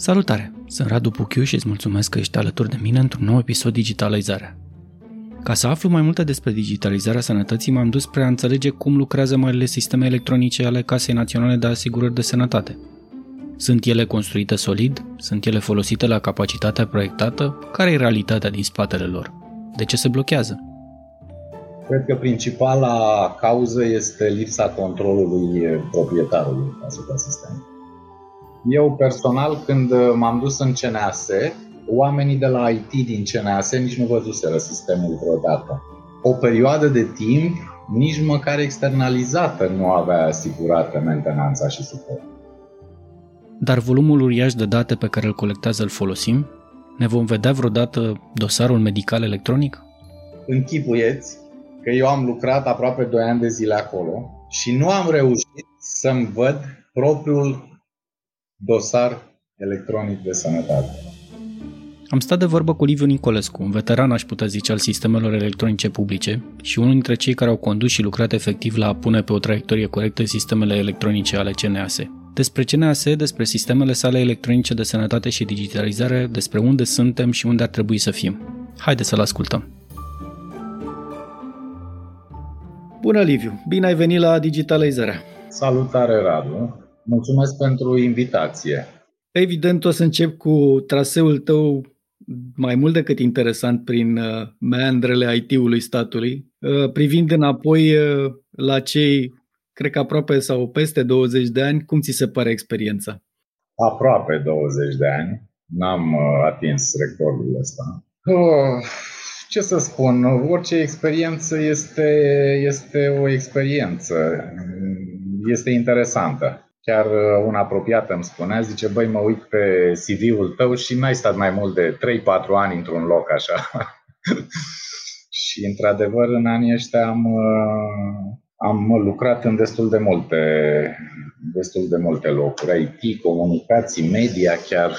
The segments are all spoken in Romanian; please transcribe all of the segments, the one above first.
Salutare! Sunt Radu Puchiu și îți mulțumesc că ești alături de mine într-un nou episod Digitalizarea. Ca să aflu mai multe despre digitalizarea sănătății, m-am dus spre a înțelege cum lucrează marile sisteme electronice ale Casei Naționale de Asigurări de Sănătate. Sunt ele construite solid? Sunt ele folosite la capacitatea proiectată? Care e realitatea din spatele lor? De ce se blochează? Cred că principala cauză este lipsa controlului proprietarului asupra sistemului. Eu personal, când m-am dus în CNAS, oamenii de la IT din CNAS nici nu văzuseră sistemul vreodată. O perioadă de timp, nici măcar externalizată nu avea asigurată mentenanța și suport. Dar volumul uriaș de date pe care îl colectează îl folosim? Ne vom vedea vreodată dosarul medical electronic? Închipuieți că eu am lucrat aproape 2 ani de zile acolo și nu am reușit să-mi văd propriul dosar electronic de sănătate. Am stat de vorbă cu Liviu Nicolescu, un veteran, aș putea zice, al sistemelor electronice publice și unul dintre cei care au condus și lucrat efectiv la a pune pe o traiectorie corectă sistemele electronice ale CNAS. Despre CNAS, despre sistemele sale electronice de sănătate și digitalizare, despre unde suntem și unde ar trebui să fim. Haideți să-l ascultăm! Bună, Liviu! Bine ai venit la Digitalizarea! Salutare, Radu! Mulțumesc pentru invitație! Evident, o să încep cu traseul tău mai mult decât interesant prin uh, meandrele IT-ului statului, uh, privind înapoi uh, la cei, cred că aproape sau peste 20 de ani, cum ți se pare experiența? Aproape 20 de ani. N-am atins recordul ăsta. Oh, ce să spun, orice experiență este, este o experiență. Este interesantă. Chiar uh, un apropiat îmi spunea, zice, băi, mă uit pe CV-ul tău și n-ai stat mai mult de 3-4 ani într-un loc așa. și într-adevăr în anii ăștia am, uh, am lucrat în destul de multe, destul de multe locuri, IT, comunicații, media chiar.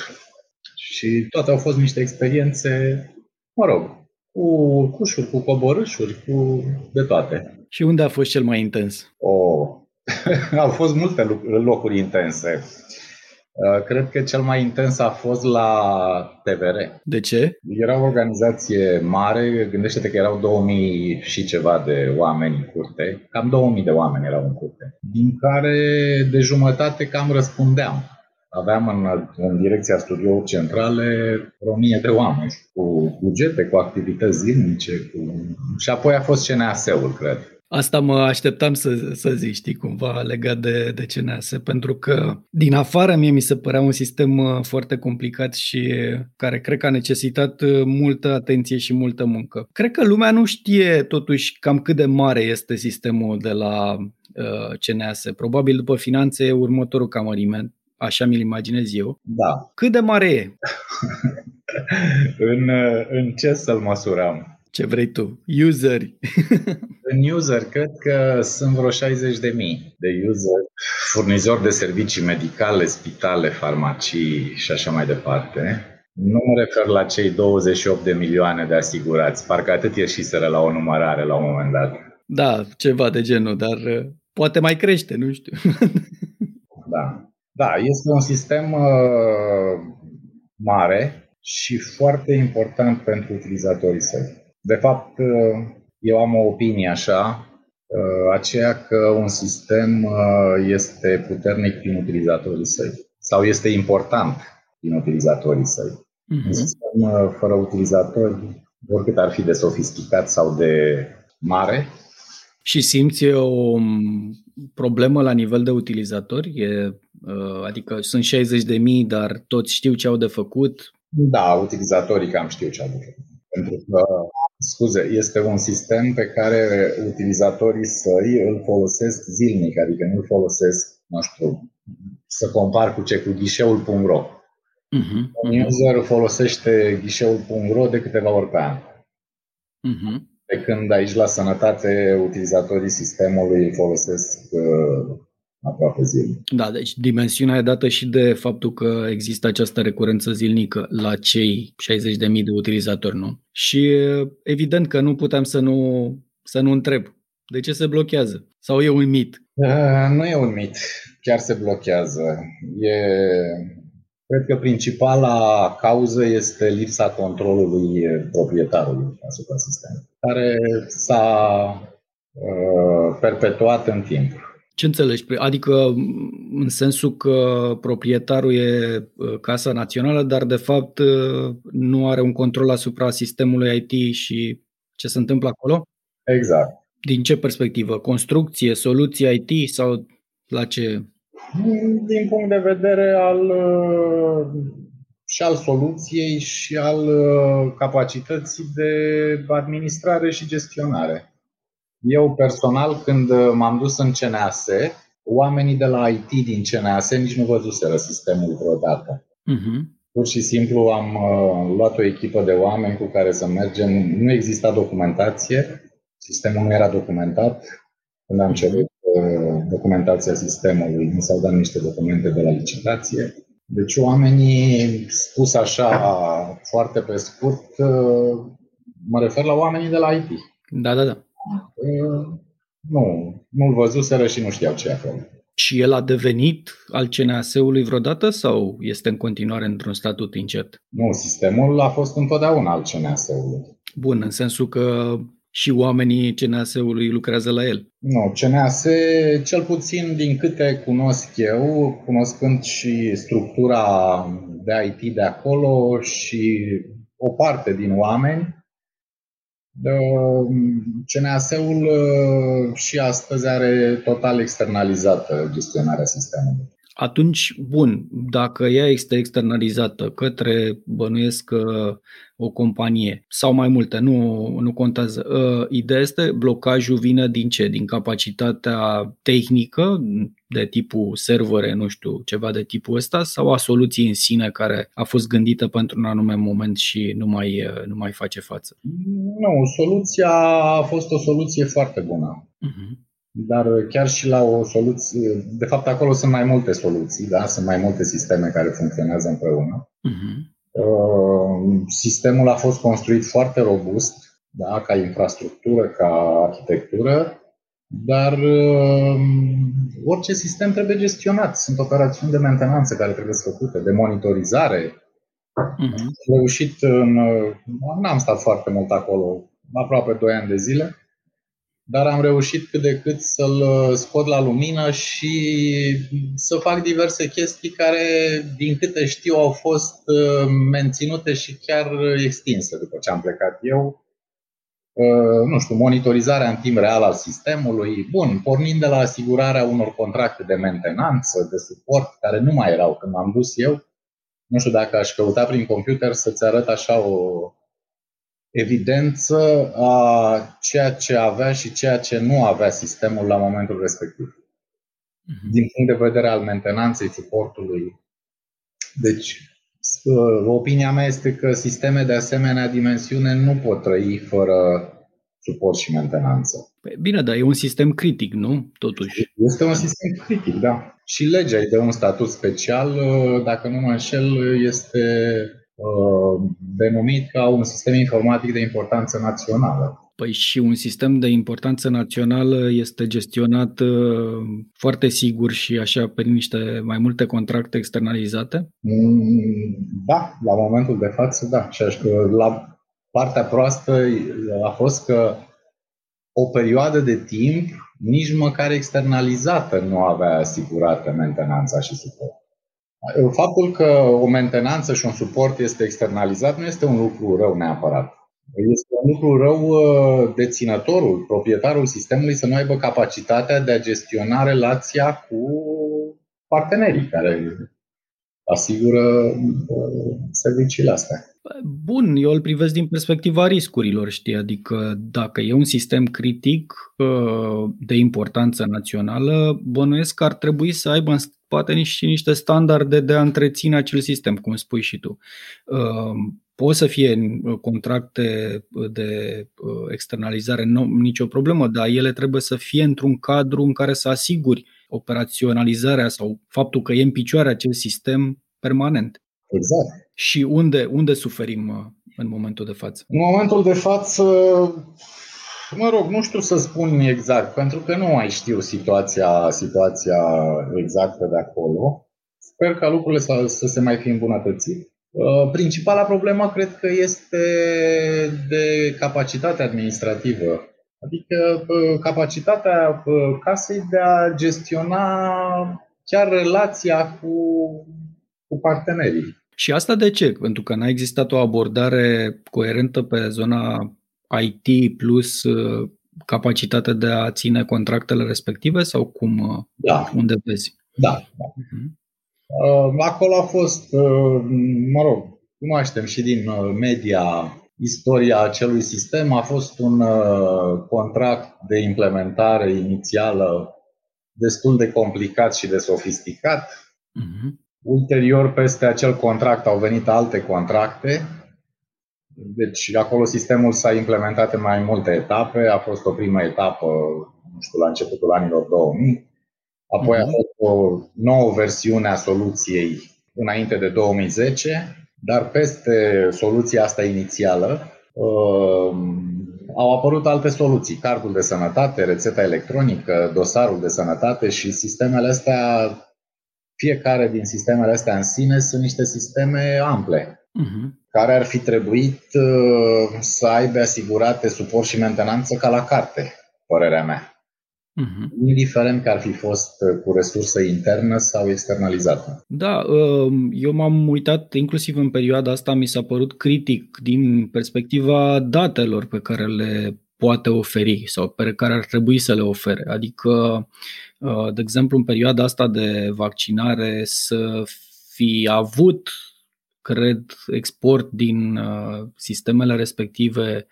Și toate au fost niște experiențe, mă rog, cu cușuri, cu coborâșuri, cu de toate. Și unde a fost cel mai intens? Oh, Au fost multe locuri intense. Uh, cred că cel mai intens a fost la TVR. De ce? Era o organizație mare, gândește-te că erau 2000 și ceva de oameni în curte, cam 2000 de oameni erau în curte, din care de jumătate cam răspundeam. Aveam în, în direcția studioului centrale o mie de oameni, cu bugete, cu activități zilnice, cu... și apoi a fost CNAS-ul, cred. Asta mă așteptam să, să zici, știi, cumva legat de, de CNAS, pentru că din afară mie mi se părea un sistem uh, foarte complicat și care cred că a necesitat uh, multă atenție și multă muncă. Cred că lumea nu știe totuși cam cât de mare este sistemul de la uh, CNAS. Probabil după finanțe e următorul camăriment, așa mi-l imaginez eu. Da. Cât de mare e? în, uh, în ce să-l măsurăm? Ce vrei tu? Useri. În user, cred că sunt vreo 60 de mii de user, furnizori de servicii medicale, spitale, farmacii și așa mai departe. Nu mă refer la cei 28 de milioane de asigurați, parcă atât ieșiseră la o numărare la un moment dat. Da, ceva de genul, dar uh, poate mai crește, nu știu. Da, da este un sistem uh, mare și foarte important pentru utilizatorii săi. De fapt, eu am o opinie așa, aceea că un sistem este puternic prin utilizatorii săi sau este important prin utilizatorii săi. Uh-huh. Un sistem fără utilizatori, oricât ar fi de sofisticat sau de mare. Și simți o problemă la nivel de utilizatori? E, adică sunt 60 de mii, dar toți știu ce au de făcut? Da, utilizatorii cam știu ce au de făcut. Pentru că Scuze, este un sistem pe care utilizatorii săi îl folosesc zilnic, adică nu îl folosesc, nu știu, să compar cu ce, cu ghișeul.ro. Uh-huh, uh-huh. user folosește ghișeul.ro de câteva ori pe an. Uh-huh. Pe când aici la sănătate utilizatorii sistemului îl folosesc uh, aproape zilnic. Da, deci dimensiunea e dată și de faptul că există această recurență zilnică la cei 60.000 de utilizatori, nu? Și evident că nu puteam să nu, să nu întreb de ce se blochează? Sau e un mit? Uh, nu e un mit, chiar se blochează. E Cred că principala cauză este lipsa controlului proprietarului asupra sistemului, care s-a uh, perpetuat în timp. Ce înțelegi? Adică în sensul că proprietarul e uh, Casa Națională, dar de fapt uh, nu are un control asupra sistemului IT și ce se întâmplă acolo? Exact. Din ce perspectivă? Construcție, soluții IT sau la ce? Din punct de vedere al uh, și al soluției și al capacității de administrare și gestionare. Eu personal, când m-am dus în CNAS, oamenii de la IT din CNAS nici nu văzuseră sistemul vreodată. Uh-huh. Pur și simplu am uh, luat o echipă de oameni cu care să mergem. Nu exista documentație, sistemul nu era documentat. Când am cerut uh, documentația sistemului, mi s-au dat niște documente de la licitație. Deci oamenii, spus așa foarte pe scurt, uh, mă refer la oamenii de la IT. Da, da, da. Nu, nu-l văzuseră și nu știau ce acolo. Și el a devenit al CNAS-ului vreodată sau este în continuare într-un statut incert? Nu, sistemul a fost întotdeauna al CNAS-ului. Bun, în sensul că și oamenii CNAS-ului lucrează la el. Nu, CNAS, cel puțin din câte cunosc eu, cunoscând și structura de IT de acolo și o parte din oameni, CNAS-ul uh, și astăzi are total externalizată gestionarea sistemului. Atunci, bun, dacă ea este externalizată către, bănuiesc, uh, o companie sau mai multe, nu, nu contează. Uh, ideea este, blocajul vine din ce? Din capacitatea tehnică de tipul servere, nu știu, ceva de tipul ăsta sau a soluției în sine care a fost gândită pentru un anume moment și nu mai, uh, nu mai face față? Nu, soluția a fost o soluție foarte bună. Uh-huh. Dar chiar și la o soluție, de fapt acolo sunt mai multe soluții, da? sunt mai multe sisteme care funcționează împreună. Uh-huh. Sistemul a fost construit foarte robust, da? ca infrastructură, ca arhitectură, dar uh, orice sistem trebuie gestionat. Sunt operațiuni de mentenanță care trebuie să făcute, de monitorizare. Uh-huh. Am reușit, în, n-am stat foarte mult acolo, aproape 2 ani de zile, dar am reușit cât de cât să-l uh, scot la lumină și să fac diverse chestii care, din câte știu, au fost uh, menținute și chiar extinse după ce am plecat eu. Uh, nu știu, monitorizarea în timp real al sistemului, bun, pornind de la asigurarea unor contracte de mentenanță, de suport, care nu mai erau când am dus eu. Nu știu dacă aș căuta prin computer să-ți arăt așa o, evidență a ceea ce avea și ceea ce nu avea sistemul la momentul respectiv. Mhm. Din punct de vedere al mentenanței, suportului. Deci, opinia mea este că sisteme de asemenea dimensiune nu pot trăi fără suport și mentenanță. Păi bine, dar e un sistem critic, nu? Totuși. Este un sistem critic, da. Și legea îi dă un statut special, dacă nu mă înșel, este Uh, denumit ca un sistem informatic de importanță națională. Păi și un sistem de importanță națională este gestionat uh, foarte sigur și așa pe niște mai multe contracte externalizate? Mm, da, la momentul de față, da. Și la partea proastă a fost că o perioadă de timp nici măcar externalizată nu avea asigurată mentenanța și suport. Faptul că o mentenanță și un suport este externalizat nu este un lucru rău neapărat. Este un lucru rău uh, deținătorul, proprietarul sistemului să nu aibă capacitatea de a gestiona relația cu partenerii care asigură uh, serviciile astea. Bun, eu îl privesc din perspectiva riscurilor, știi, adică dacă e un sistem critic uh, de importanță națională, bănuiesc că ar trebui să aibă în spate și niște standarde de a întreține acel sistem, cum spui și tu. Uh, pot să fie contracte de externalizare, nu, nicio problemă, dar ele trebuie să fie într-un cadru în care să asiguri operaționalizarea sau faptul că e în picioare acel sistem permanent. Exact. Și unde, unde suferim uh, în momentul de față? În momentul de față, mă rog, nu știu să spun exact, pentru că nu mai știu situația, situația exactă de acolo. Sper ca lucrurile să, să se mai fi îmbunătățit. Principala problemă cred că este de capacitate administrativă. Adică capacitatea casei de a gestiona chiar relația cu, cu partenerii. Și asta de ce? Pentru că n-a existat o abordare coerentă pe zona IT plus uh, capacitatea de a ține contractele respective sau cum? Uh, da. Unde vezi? Da. da. Uh-huh. Acolo a fost, mă rog, cunoaștem și din media istoria acelui sistem. A fost un contract de implementare inițială destul de complicat și de sofisticat. Uh-huh. Ulterior, peste acel contract au venit alte contracte. Deci, acolo sistemul s-a implementat în mai multe etape. A fost o primă etapă, nu știu, la începutul anilor 2000. Apoi uh-huh. a fost o nouă versiune a soluției înainte de 2010, dar peste soluția asta inițială uh, au apărut alte soluții, cardul de sănătate, rețeta electronică, dosarul de sănătate și sistemele astea, fiecare din sistemele astea în sine sunt niște sisteme ample, uh-huh. care ar fi trebuit uh, să aibă asigurate suport și mentenanță ca la carte, părerea mea. Uh-huh. Indiferent că ar fi fost cu resursă internă sau externalizată. Da, um, eu m-am uitat, inclusiv în perioada asta, mi s-a părut critic din perspectiva datelor pe care le poate oferi sau pe care ar trebui să le ofere. Adică, uh, de exemplu, în perioada asta de vaccinare să fi avut, cred, export din uh, sistemele respective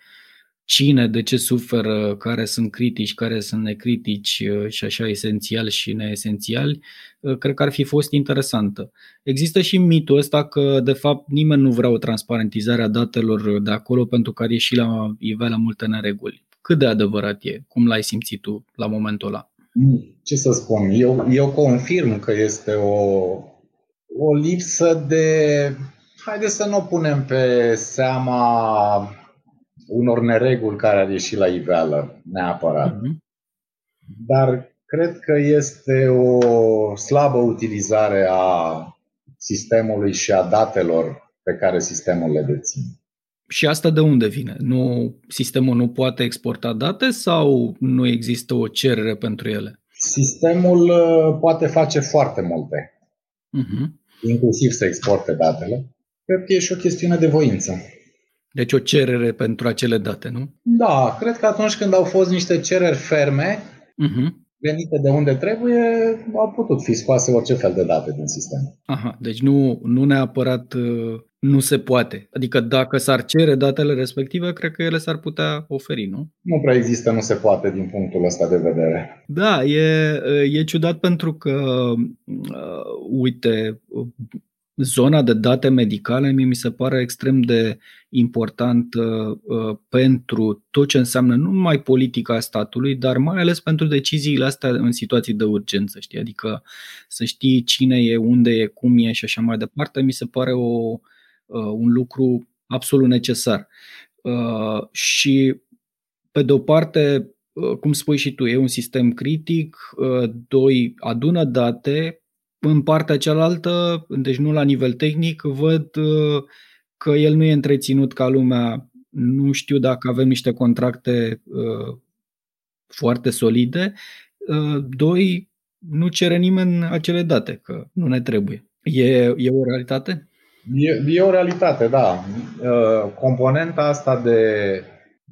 cine, de ce suferă, care sunt critici, care sunt necritici uh, și așa esențial și neesențiali, uh, cred că ar fi fost interesantă. Există și mitul ăsta că de fapt nimeni nu vrea o transparentizare a datelor de acolo pentru că ar ieși la iveală multe nereguli. Cât de adevărat e? Cum l-ai simțit tu la momentul ăla? Ce să spun? Eu, eu confirm că este o, o lipsă de... Haideți să nu o punem pe seama unor nereguli care ar ieși la iveală, neapărat. Mm-hmm. Dar cred că este o slabă utilizare a sistemului și a datelor pe care sistemul le deține. Și asta de unde vine? Nu, sistemul nu poate exporta date sau nu există o cerere pentru ele? Sistemul uh, poate face foarte multe, uh-huh. inclusiv să exporte datele. Cred că e și o chestiune de voință. Deci o cerere pentru acele date, nu? Da, cred că atunci când au fost niște cereri ferme, uh-huh. venite de unde trebuie, au putut fi scoase orice fel de date din sistem. Aha, deci nu, nu neapărat uh, nu se poate. Adică dacă s-ar cere datele respective, cred că ele s-ar putea oferi, nu? Nu prea există, nu se poate din punctul ăsta de vedere. Da, e, e ciudat pentru că, uh, uite, zona de date medicale mie mi se pare extrem de importantă uh, pentru tot ce înseamnă nu numai politica statului, dar mai ales pentru deciziile astea în situații de urgență, știi? Adică să știi cine e, unde e, cum e și așa mai departe, mi se pare o, uh, un lucru absolut necesar. Uh, și pe de o parte, uh, cum spui și tu, e un sistem critic, uh, doi, adună date, în partea cealaltă, deci nu la nivel tehnic, văd uh, că el nu e întreținut ca lumea. Nu știu dacă avem niște contracte uh, foarte solide. Uh, doi, nu cere nimeni acele date, că nu ne trebuie. E, e o realitate? E, e o realitate, da. Componenta asta de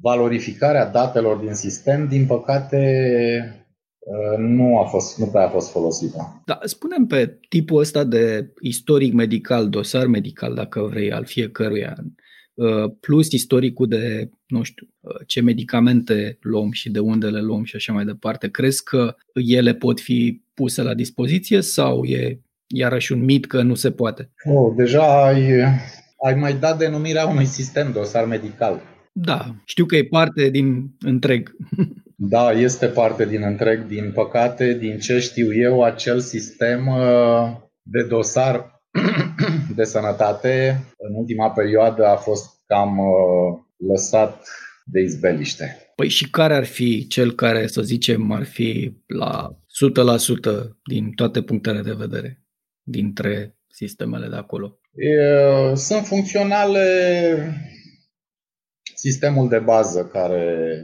valorificare a datelor din sistem, din păcate, Uh, nu a fost, nu prea a fost folosită. Da, spunem pe tipul ăsta de istoric medical, dosar medical, dacă vrei, al fiecăruia, uh, plus istoricul de, nu știu, uh, ce medicamente luăm și de unde le luăm și așa mai departe. Crezi că ele pot fi puse la dispoziție sau e iarăși un mit că nu se poate? Oh, deja ai, ai mai dat denumirea unui sistem dosar medical. Da, știu că e parte din întreg. Da, este parte din întreg. Din păcate, din ce știu eu, acel sistem uh, de dosar de sănătate în ultima perioadă a fost cam uh, lăsat de izbeliște. Păi și care ar fi cel care, să zicem, ar fi la 100% din toate punctele de vedere? dintre sistemele de acolo? Sunt funcționale sistemul de bază care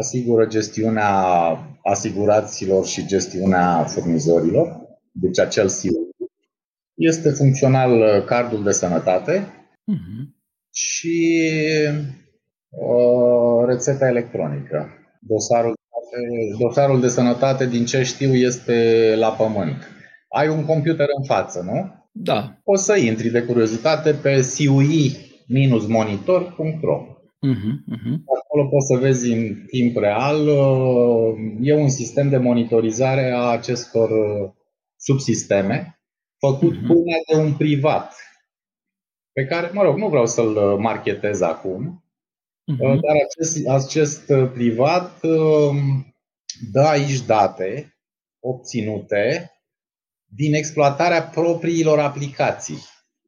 asigură gestiunea asiguraților și gestiunea furnizorilor, deci acel SIU. Este funcțional cardul de sănătate uh-huh. și o rețeta electronică. Dosarul, dosarul de sănătate, din ce știu, este la pământ. Ai un computer în față, nu? Da. O să intri de curiozitate pe siui-monitor.ro Uh-huh, uh-huh. Acolo poți să vezi în timp real. Uh, e un sistem de monitorizare a acestor uh, subsisteme făcut uh-huh. până de un privat pe care, mă rog, nu vreau să-l uh, marketez acum, uh-huh. dar acest, acest privat dă aici date obținute din exploatarea propriilor aplicații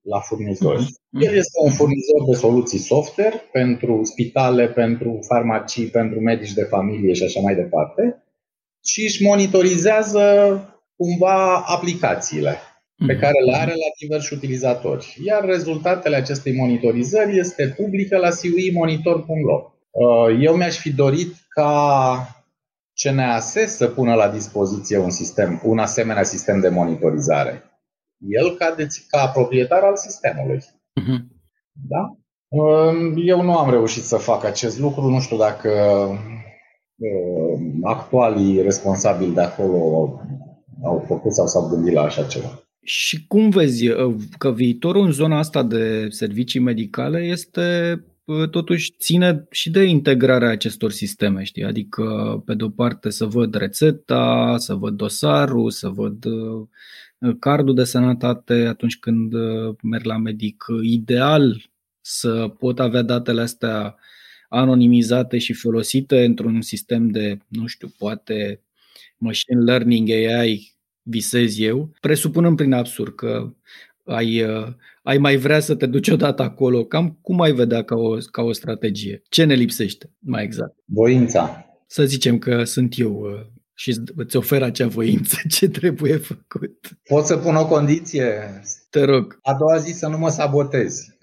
la furnizori. Mm-hmm. El este un furnizor de soluții software pentru spitale, pentru farmacii, pentru medici de familie și așa mai departe și își monitorizează cumva aplicațiile pe mm-hmm. care le are la diversi utilizatori. Iar rezultatele acestei monitorizări este publică la siuimonitor.ro. Uh, eu mi-aș fi dorit ca CNAS să pună la dispoziție un sistem, un asemenea sistem de monitorizare el ca, de, ca proprietar al sistemului. Uh-huh. Da? Eu nu am reușit să fac acest lucru, nu știu dacă uh, actualii responsabili de acolo au făcut sau s-au gândit la așa ceva. Și cum vezi uh, că viitorul în zona asta de servicii medicale este uh, totuși ține și de integrarea acestor sisteme, știi? Adică, pe de-o parte, să văd rețeta, să văd dosarul, să văd cardul de sănătate atunci când uh, merg la medic. Ideal să pot avea datele astea anonimizate și folosite într-un sistem de, nu știu, poate machine learning AI, visez eu, presupunând prin absurd că ai, uh, ai mai vrea să te duci odată acolo. Cam cum ai vedea ca o, ca o strategie? Ce ne lipsește mai exact? Voința. Să zicem că sunt eu uh, și îți oferă acea voință ce trebuie făcut. Pot să pun o condiție? Te rog. A doua zi să nu mă sabotezi.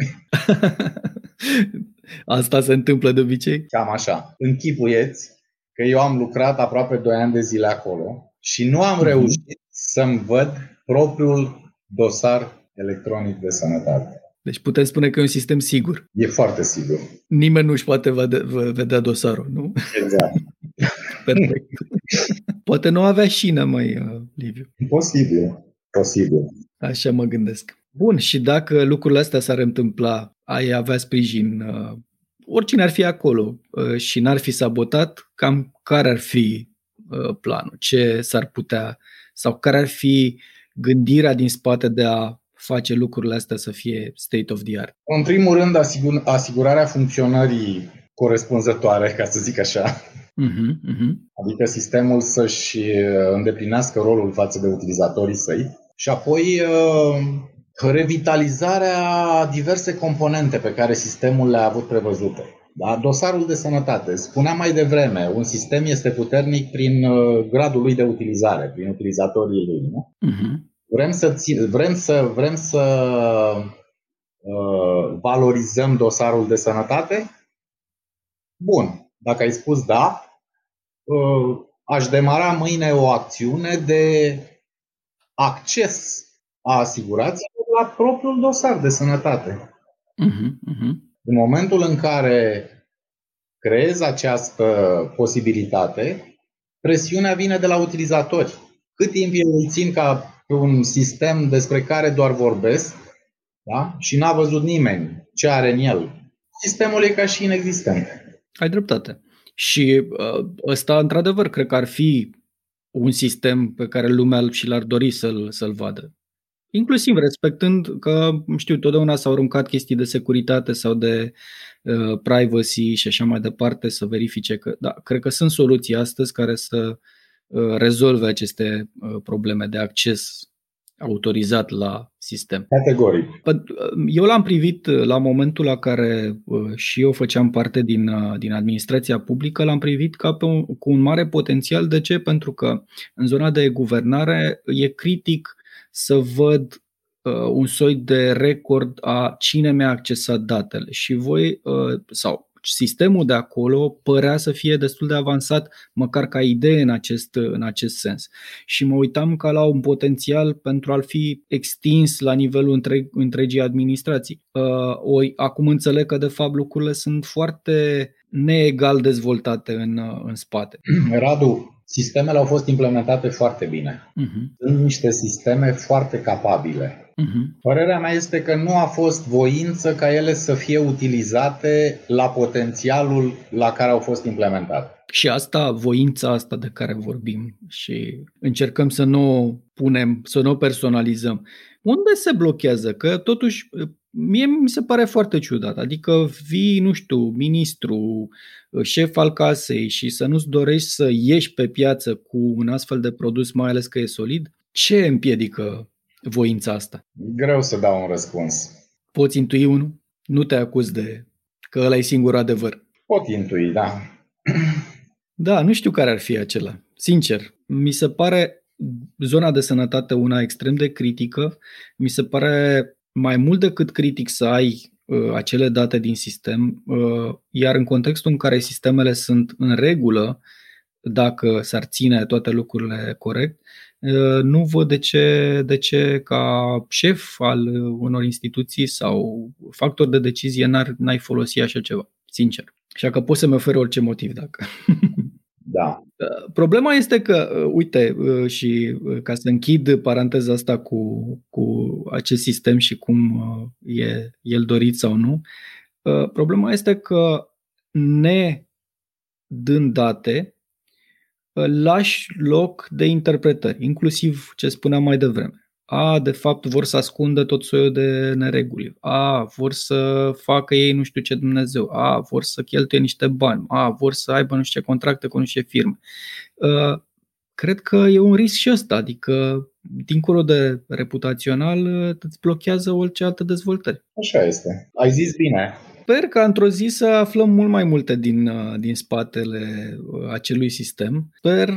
Asta se întâmplă de obicei? Cam așa. Închipuieți că eu am lucrat aproape 2 ani de zile acolo și nu am mm-hmm. reușit să-mi văd propriul dosar electronic de sănătate. Deci putem spune că e un sistem sigur. E foarte sigur. Nimeni nu își poate vedea dosarul, nu? Exact. Perfect. Poate nu avea șină, mai uh, Liviu. Posibil, posibil. Așa mă gândesc. Bun, și dacă lucrurile astea s-ar întâmpla, ai avea sprijin, uh, oricine ar fi acolo uh, și n-ar fi sabotat, cam care ar fi planul? Ce s-ar putea, sau care ar fi gândirea din spate de a face lucrurile astea să fie state of the art? În primul rând, asigur, asigurarea funcționării corespunzătoare, ca să zic așa. Uh-huh, uh-huh. Adică sistemul să-și uh, îndeplinească rolul față de utilizatorii săi și apoi uh, revitalizarea diverse componente pe care sistemul le-a avut prevăzute. Da? Dosarul de sănătate. Spuneam mai devreme, un sistem este puternic prin uh, gradul lui de utilizare, prin utilizatorii lui. Nu? Uh-huh. Vrem să, țin, vrem să, vrem să uh, valorizăm dosarul de sănătate? Bun. Dacă ai spus da, uh, aș demara mâine o acțiune de acces a asigurațiilor la propriul dosar de sănătate. Uh-huh, uh-huh. În momentul în care creez această posibilitate, presiunea vine de la utilizatori. Cât timp eu îl țin ca un sistem despre care doar vorbesc da? și n-a văzut nimeni ce are în el, sistemul e ca și inexistent. Ai dreptate. Și uh, ăsta, într-adevăr, cred că ar fi un sistem pe care lumea și l-ar dori să-l, să-l vadă. Inclusiv respectând că, știu, totdeauna s-au aruncat chestii de securitate sau de uh, privacy și așa mai departe, să verifice că, da, cred că sunt soluții astăzi care să uh, rezolve aceste uh, probleme de acces autorizat la sistem. Categoric. Eu l-am privit uh, la momentul la care uh, și eu făceam parte din, uh, din administrația publică, l-am privit ca pe un, cu un mare potențial. De ce? Pentru că în zona de guvernare e critic să văd uh, un soi de record a cine mi-a accesat datele și voi, uh, sau sistemul de acolo părea să fie destul de avansat, măcar ca idee în acest, în acest sens. Și mă uitam ca la un potențial pentru a-l fi extins la nivelul întreg, întregii administrații. Uh, ori, acum înțeleg că de fapt lucrurile sunt foarte neegal dezvoltate în, în spate. Radu, Sistemele au fost implementate foarte bine. Uh-huh. Sunt niște sisteme foarte capabile. Uh-huh. Părerea mea este că nu a fost voință ca ele să fie utilizate la potențialul la care au fost implementate. Și asta, voința asta de care vorbim și încercăm să nu o punem, să nu o personalizăm. Unde se blochează? Că totuși mie mi se pare foarte ciudat. Adică vii, nu știu, ministru, șef al casei și să nu-ți dorești să ieși pe piață cu un astfel de produs, mai ales că e solid, ce împiedică voința asta? Greu să dau un răspuns. Poți intui unul? Nu te acuz de că ăla e singur adevăr. Pot intui, da. Da, nu știu care ar fi acela. Sincer, mi se pare zona de sănătate una extrem de critică. Mi se pare mai mult decât critic să ai uh, acele date din sistem, uh, iar în contextul în care sistemele sunt în regulă, dacă s-ar ține toate lucrurile corect, uh, nu văd de ce, de ce ca șef al unor instituții sau factor de decizie n-ar, n-ai folosi așa ceva, sincer. Așa că pot să-mi oferi orice motiv dacă. Da. Problema este că, uh, uite, uh, și uh, ca să închid paranteza asta cu, cu acest sistem și cum e el dorit sau nu, problema este că ne dând date, lași loc de interpretări, inclusiv ce spuneam mai devreme. A, de fapt, vor să ascundă tot soiul de nereguli. A, vor să facă ei nu știu ce Dumnezeu. A, vor să cheltuie niște bani. A, vor să aibă nu știu ce contracte cu nu știu ce firme. Uh, cred că e un risc și ăsta, adică dincolo de reputațional îți blochează orice altă dezvoltări. Așa este. Ai zis bine. Sper că într-o zi să aflăm mult mai multe din, uh, din spatele uh, acelui sistem. Sper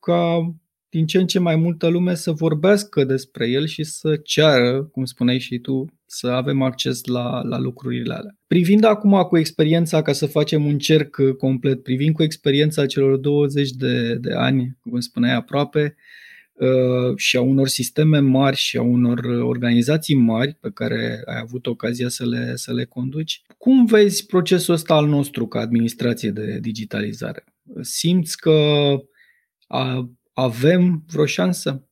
ca din ce în ce mai multă lume să vorbească despre el și să ceară, cum spuneai și tu, să avem acces la, la lucrurile alea. Privind acum cu experiența, ca să facem un cerc complet, privind cu experiența celor 20 de, de ani, cum spuneai aproape, uh, și a unor sisteme mari și a unor organizații mari pe care ai avut ocazia să le, să le conduci. Cum vezi procesul ăsta al nostru ca administrație de digitalizare? Simți că a, avem vreo șansă?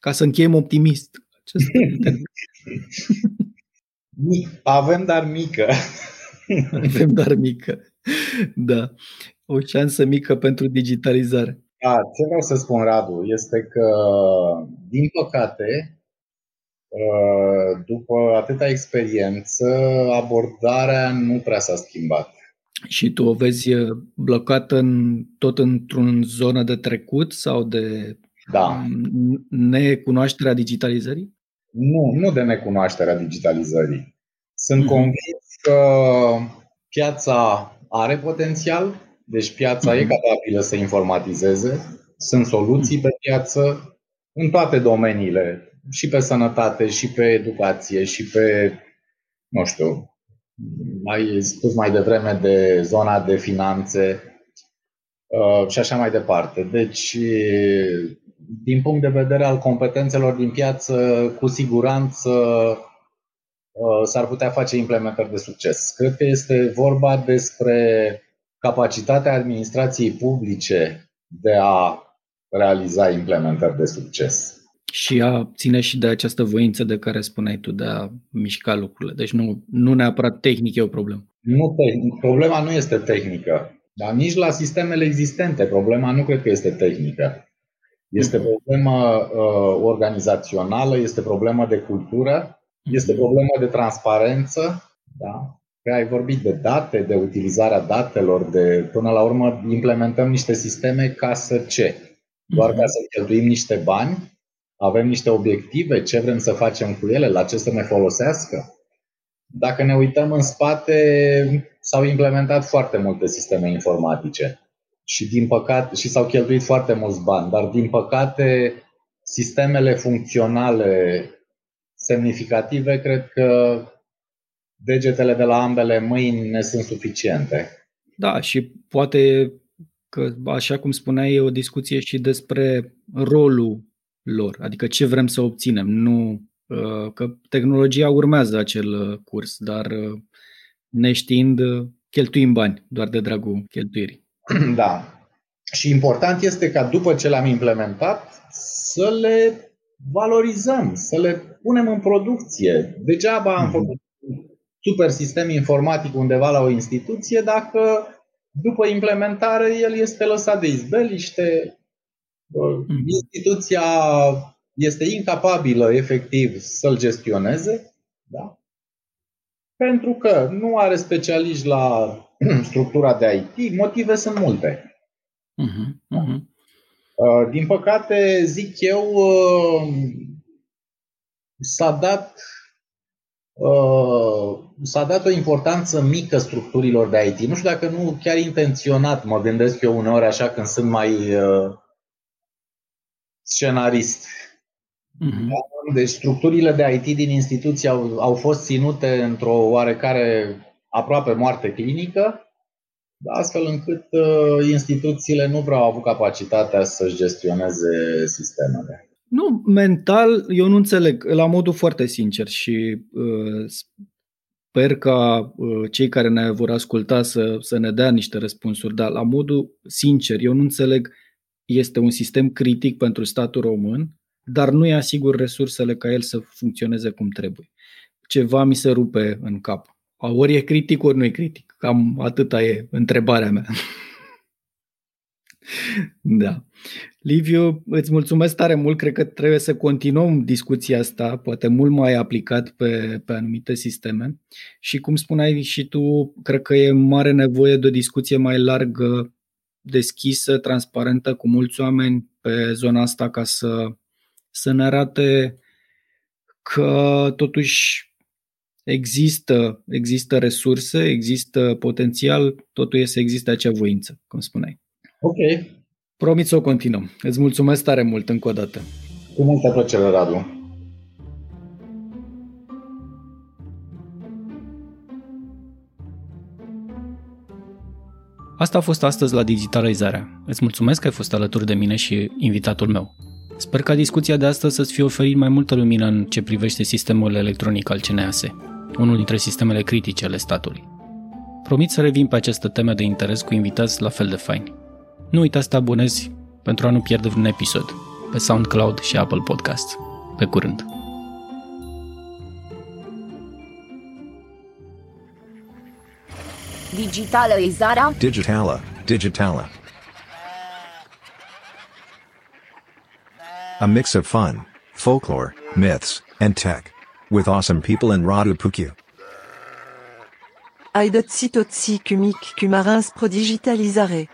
Ca să încheiem optimist. avem, dar mică. avem, dar mică. Da. O șansă mică pentru digitalizare. Da, ce vreau să spun, Radu, este că, din păcate, ă, după atâta experiență, abordarea nu prea s-a schimbat și tu o vezi uh, blocată în, tot într-un zonă de trecut sau de da. necunoașterea digitalizării? Nu, nu de necunoașterea digitalizării. Sunt mm-hmm. convins că piața are potențial, deci piața mm-hmm. e mhm. capabilă să informatizeze, sunt soluții mm-hmm. pe piață în toate domeniile, și pe sănătate, și pe educație, și pe, nu știu, ai spus mai devreme de zona de finanțe uh, și așa mai departe. Deci, din punct de vedere al competențelor din piață, cu siguranță uh, s-ar putea face implementări de succes. Cred că este vorba despre capacitatea administrației publice de a realiza implementări de succes. Și a ține și de această voință de care spuneai tu, de a mișca lucrurile. Deci nu, nu neapărat tehnic e o problemă. Nu, problema nu este tehnică, dar nici la sistemele existente problema nu cred că este tehnică. Este mhm. problemă uh, organizațională, este problemă de cultură, este mhm. problemă de transparență, da? Că ai vorbit de date, de utilizarea datelor, de până la urmă implementăm niște sisteme ca să ce? Doar ca mhm. să cheltuim niște bani avem niște obiective, ce vrem să facem cu ele, la ce să ne folosească. Dacă ne uităm în spate, s-au implementat foarte multe sisteme informatice și, din păcate, și s-au cheltuit foarte mulți bani, dar din păcate sistemele funcționale semnificative, cred că degetele de la ambele mâini ne sunt suficiente. Da, și poate că, așa cum spuneai, e o discuție și despre rolul lor, adică ce vrem să obținem. Nu uh, că tehnologia urmează acel uh, curs, dar uh, neștiind, cheltuim bani doar de dragul cheltuirii. Da. Și important este ca după ce le-am implementat să le valorizăm, să le punem în producție. Degeaba am mhm. făcut super sistem informatic undeva la o instituție dacă după implementare el este lăsat de izbeliște, mhm. Instituția este incapabilă efectiv să-l gestioneze, da? pentru că nu are specialiști la structura de IT, motive sunt multe. Uh-huh, uh-huh. Din păcate, zic eu, uh, s-a dat uh, s-a dat o importanță mică structurilor de IT. Nu știu dacă nu chiar intenționat, mă gândesc eu uneori așa când sunt mai uh, scenarist. Uh-huh. Deci structurile de IT din instituții au, au fost ținute într-o oarecare aproape moarte clinică, astfel încât uh, instituțiile nu prea au avut capacitatea să-și gestioneze sistemele. Nu, mental, eu nu înțeleg, la modul foarte sincer și uh, sper ca uh, cei care ne vor asculta să, să ne dea niște răspunsuri, dar la modul sincer, eu nu înțeleg, este un sistem critic pentru statul român, dar nu i asigur resursele ca el să funcționeze cum trebuie. Ceva mi se rupe în cap. Ori e critic, ori nu e critic. Cam atâta e întrebarea mea. da. Liviu, îți mulțumesc tare mult. Cred că trebuie să continuăm discuția asta, poate mult mai aplicat pe, pe anumite sisteme. Și cum spuneai și tu, cred că e mare nevoie de o discuție mai largă, deschisă, transparentă cu mulți oameni pe zona asta ca să, să ne arate că totuși există, există resurse, există potențial, totul este să existe acea voință, cum spuneai. Ok. Promit să o continuăm. Îți mulțumesc tare mult încă o dată. Cu multă plăcere, Radu. Asta a fost astăzi la Digitalizarea. Îți mulțumesc că ai fost alături de mine și invitatul meu. Sper ca discuția de astăzi să-ți fie oferit mai multă lumină în ce privește sistemul electronic al CNAS, unul dintre sistemele critice ale statului. Promit să revin pe această temă de interes cu invitați la fel de faini. Nu uita să te abonezi pentru a nu pierde vreun episod pe SoundCloud și Apple Podcast. Pe curând! Digitalizarea Digitala Digitala A mix of fun, folklore, myths, and tech. With awesome people in Radu Puku. Aidot sitotsi kumik kumarins prodigitalisare.